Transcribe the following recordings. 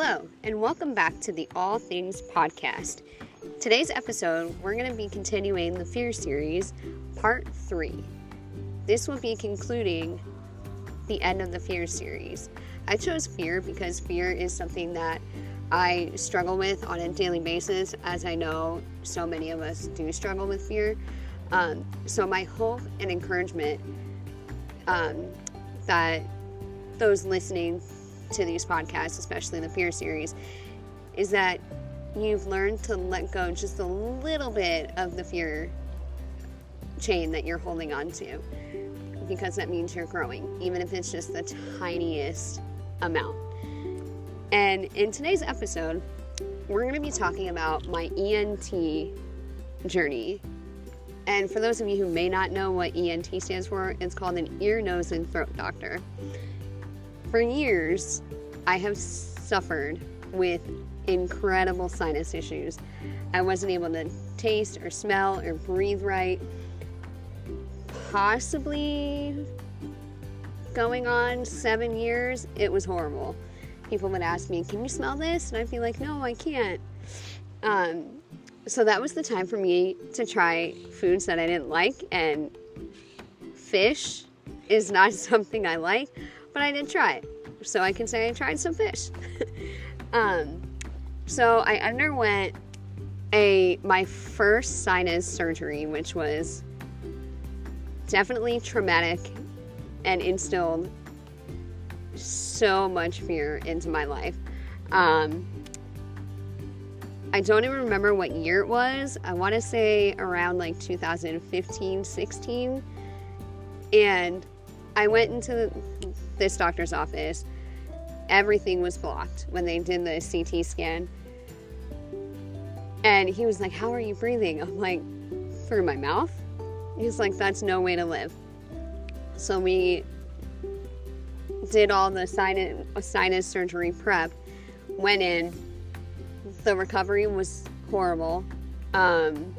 Hello, and welcome back to the All Things Podcast. Today's episode, we're going to be continuing the Fear series, Part 3. This will be concluding the end of the Fear series. I chose fear because fear is something that I struggle with on a daily basis, as I know so many of us do struggle with fear. Um, so, my hope and encouragement um, that those listening to these podcasts, especially the Fear series, is that you've learned to let go just a little bit of the fear chain that you're holding on to because that means you're growing, even if it's just the tiniest amount. And in today's episode, we're going to be talking about my ENT journey. And for those of you who may not know what ENT stands for, it's called an ear, nose, and throat doctor. For years, I have suffered with incredible sinus issues. I wasn't able to taste or smell or breathe right. Possibly going on seven years, it was horrible. People would ask me, Can you smell this? And I'd be like, No, I can't. Um, so that was the time for me to try foods that I didn't like, and fish is not something I like, but I did try it. So I can say I tried some fish. um, so I underwent a my first sinus surgery, which was definitely traumatic and instilled so much fear into my life. Um, I don't even remember what year it was. I want to say around like 2015, 16. And I went into this doctor's office. Everything was blocked when they did the CT scan. And he was like, How are you breathing? I'm like, Through my mouth? He's like, That's no way to live. So we did all the sinus, sinus surgery prep, went in. The recovery was horrible. Um,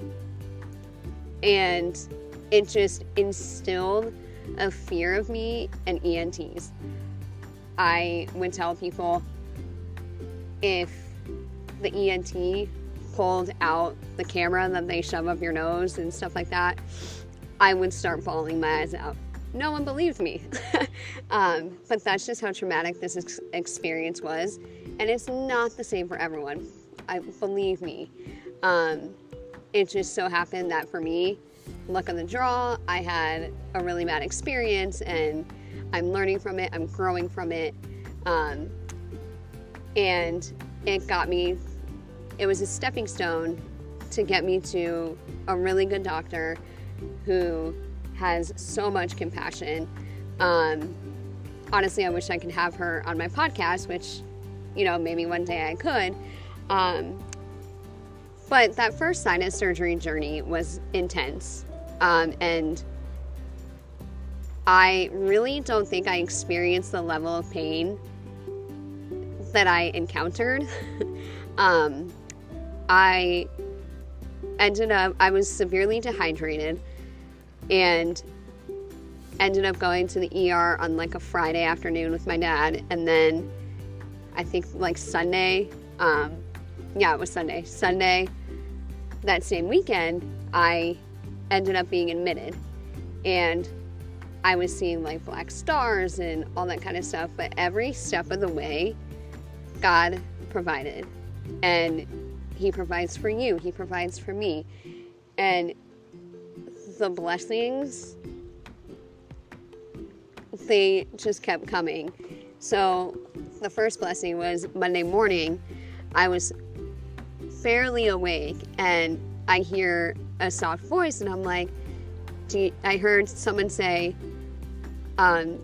and it just instilled a fear of me and ENTs. I would tell people if the ENT pulled out the camera that they shove up your nose and stuff like that, I would start bawling my eyes out. No one believed me. um, but that's just how traumatic this ex- experience was. And it's not the same for everyone. I believe me. Um, it just so happened that for me, luck of the draw, I had a really bad experience and I'm learning from it, I'm growing from it. Um, and it got me, it was a stepping stone to get me to a really good doctor who has so much compassion. Um, honestly, I wish I could have her on my podcast, which, you know, maybe one day I could. Um, but that first sinus surgery journey was intense. Um, and I really don't think I experienced the level of pain that I encountered. um, I ended up, I was severely dehydrated and ended up going to the ER on like a Friday afternoon with my dad. And then I think like Sunday, um, yeah, it was Sunday. Sunday, that same weekend, I ended up being admitted. And I was seeing like black stars and all that kind of stuff. But every step of the way, God provided. And He provides for you, He provides for me. And the blessings, they just kept coming. So the first blessing was Monday morning. I was fairly awake and I hear a soft voice, and I'm like, you, I heard someone say, um,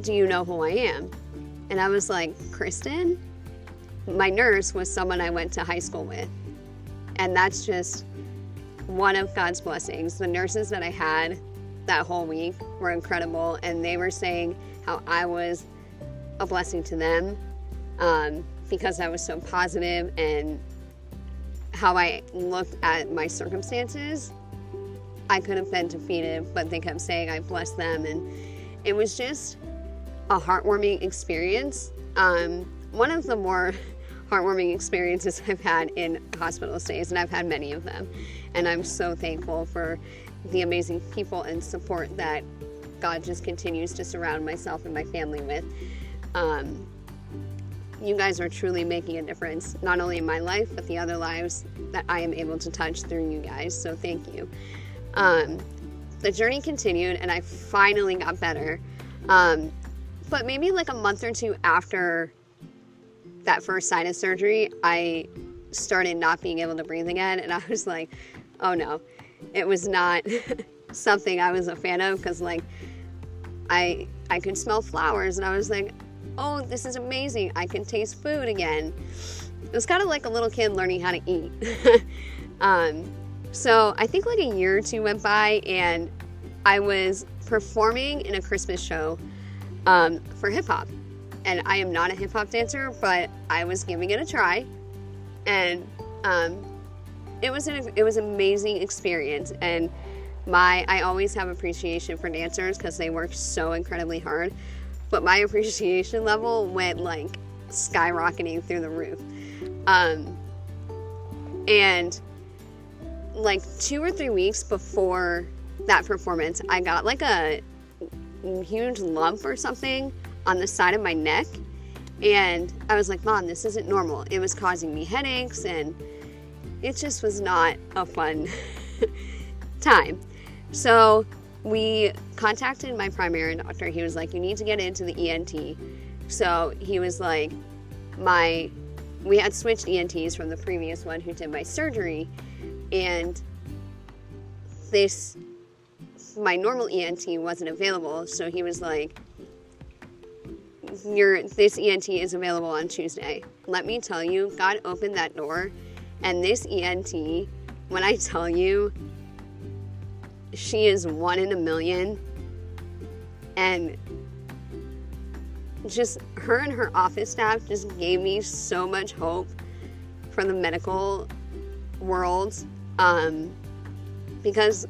Do you know who I am? And I was like, Kristen? My nurse was someone I went to high school with. And that's just one of God's blessings. The nurses that I had that whole week were incredible, and they were saying how I was a blessing to them um, because I was so positive and how I looked at my circumstances. I could have been defeated, but they kept saying I blessed them, and it was just a heartwarming experience. Um, one of the more heartwarming experiences I've had in hospital stays, and I've had many of them. And I'm so thankful for the amazing people and support that God just continues to surround myself and my family with. Um, you guys are truly making a difference, not only in my life, but the other lives that I am able to touch through you guys. So thank you. Um, the journey continued, and I finally got better. Um, but maybe like a month or two after that first sinus surgery, I started not being able to breathe again, and I was like, oh no, it was not something I was a fan of because like I I could smell flowers, and I was like, oh, this is amazing. I can taste food again. It was kind of like a little kid learning how to eat. um, so I think like a year or two went by, and I was performing in a Christmas show um, for hip hop. And I am not a hip hop dancer, but I was giving it a try, and um, it was an it was amazing experience. And my I always have appreciation for dancers because they work so incredibly hard but my appreciation level went like skyrocketing through the roof. Um, and like two or three weeks before that performance, I got like a huge lump or something on the side of my neck. And I was like, Mom, this isn't normal. It was causing me headaches, and it just was not a fun time. So we contacted my primary doctor. He was like, You need to get into the ENT. So he was like, My, we had switched ENTs from the previous one who did my surgery. And this, my normal ENT wasn't available. So he was like, your this ENT is available on Tuesday. Let me tell you, God opened that door, and this ENT, when I tell you, she is one in a million. And just her and her office staff just gave me so much hope for the medical world um, because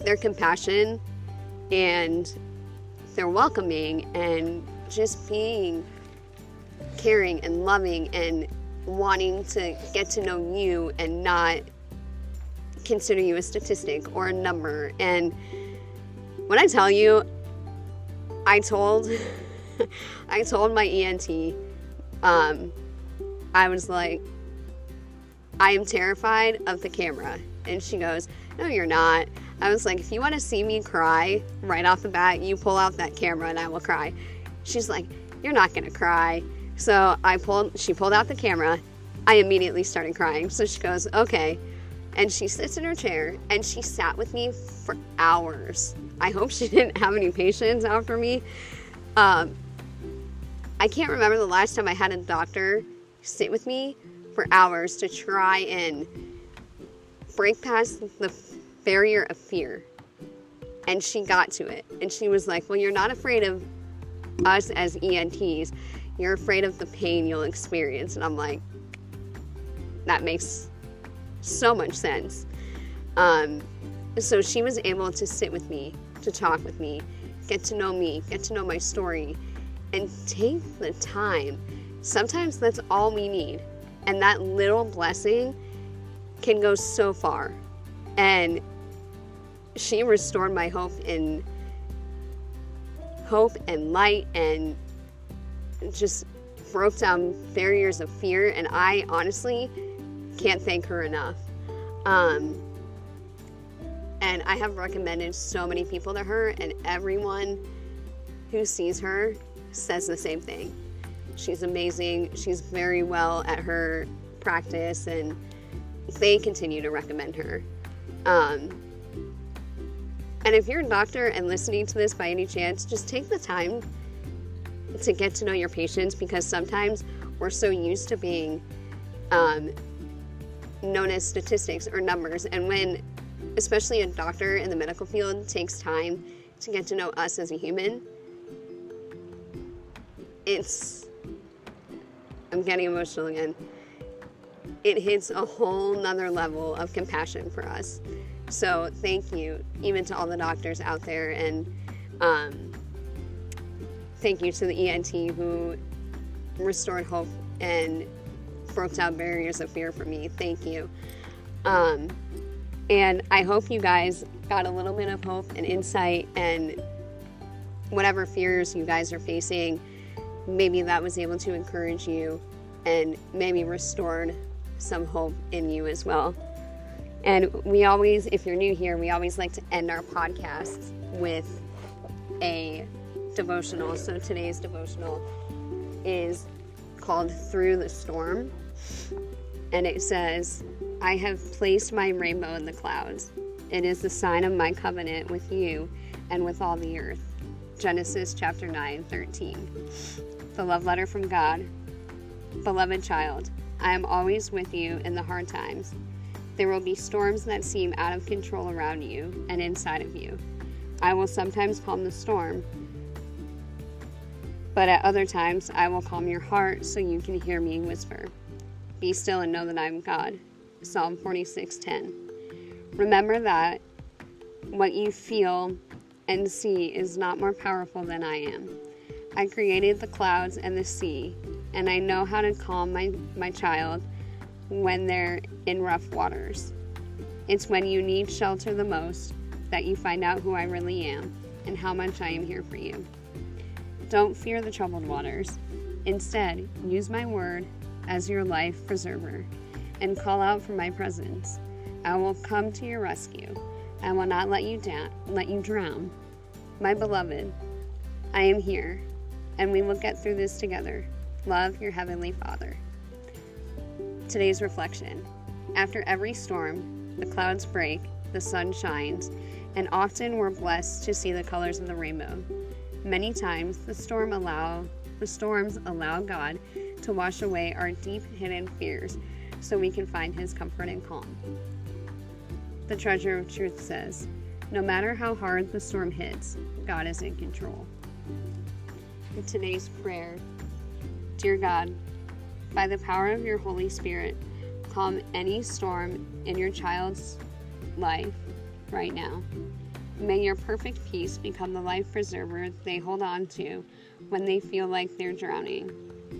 their compassion and their welcoming and just being caring and loving and wanting to get to know you and not consider you a statistic or a number. And when I tell you, I told I told my ENT, um, I was like, I am terrified of the camera. And she goes, No, you're not. I was like, if you want to see me cry right off the bat, you pull out that camera and I will cry. She's like, You're not gonna cry. So I pulled she pulled out the camera. I immediately started crying. So she goes, Okay and she sits in her chair and she sat with me for hours. I hope she didn't have any patients after me. Um, I can't remember the last time I had a doctor sit with me for hours to try and break past the barrier of fear. And she got to it. And she was like, Well, you're not afraid of us as ENTs, you're afraid of the pain you'll experience. And I'm like, That makes so much sense. Um, so she was able to sit with me, to talk with me, get to know me, get to know my story, and take the time. Sometimes that's all we need. And that little blessing can go so far. And she restored my hope in hope and light and just broke down barriers of fear. And I honestly can't thank her enough. Um, and I have recommended so many people to her, and everyone who sees her says the same thing. She's amazing. She's very well at her practice, and they continue to recommend her. Um, and if you're a doctor and listening to this by any chance, just take the time to get to know your patients because sometimes we're so used to being um, known as statistics or numbers. And when, especially a doctor in the medical field, takes time to get to know us as a human, it's. I'm getting emotional again. It hits a whole nother level of compassion for us. So, thank you, even to all the doctors out there, and um, thank you to the ENT who restored hope and broke down barriers of fear for me. Thank you. Um, and I hope you guys got a little bit of hope and insight and whatever fears you guys are facing, maybe that was able to encourage you and maybe restored some hope in you as well. And we always, if you're new here, we always like to end our podcasts with a devotional. So today's devotional is called Through the Storm. And it says, I have placed my rainbow in the clouds. It is the sign of my covenant with you and with all the earth. Genesis chapter 9, 13. The love letter from God. Beloved child, I am always with you in the hard times. There will be storms that seem out of control around you and inside of you. I will sometimes calm the storm, but at other times I will calm your heart so you can hear me whisper. Be still and know that I am God. Psalm 46:10. Remember that what you feel and see is not more powerful than I am. I created the clouds and the sea, and I know how to calm my, my child when they're in rough waters. It's when you need shelter the most that you find out who I really am and how much I am here for you. Don't fear the troubled waters. Instead, use my word as your life preserver and call out for my presence. I will come to your rescue. I will not let you down, let you drown. My beloved, I am here, and we will get through this together. Love your heavenly Father. Today's reflection. After every storm, the clouds break, the sun shines, and often we're blessed to see the colors of the rainbow. Many times the storm allow the storms allow God to wash away our deep hidden fears so we can find his comfort and calm. The treasure of truth says, no matter how hard the storm hits, God is in control. In today's prayer, Dear God, by the power of your Holy Spirit, calm any storm in your child's life right now. May your perfect peace become the life preserver they hold on to when they feel like they're drowning.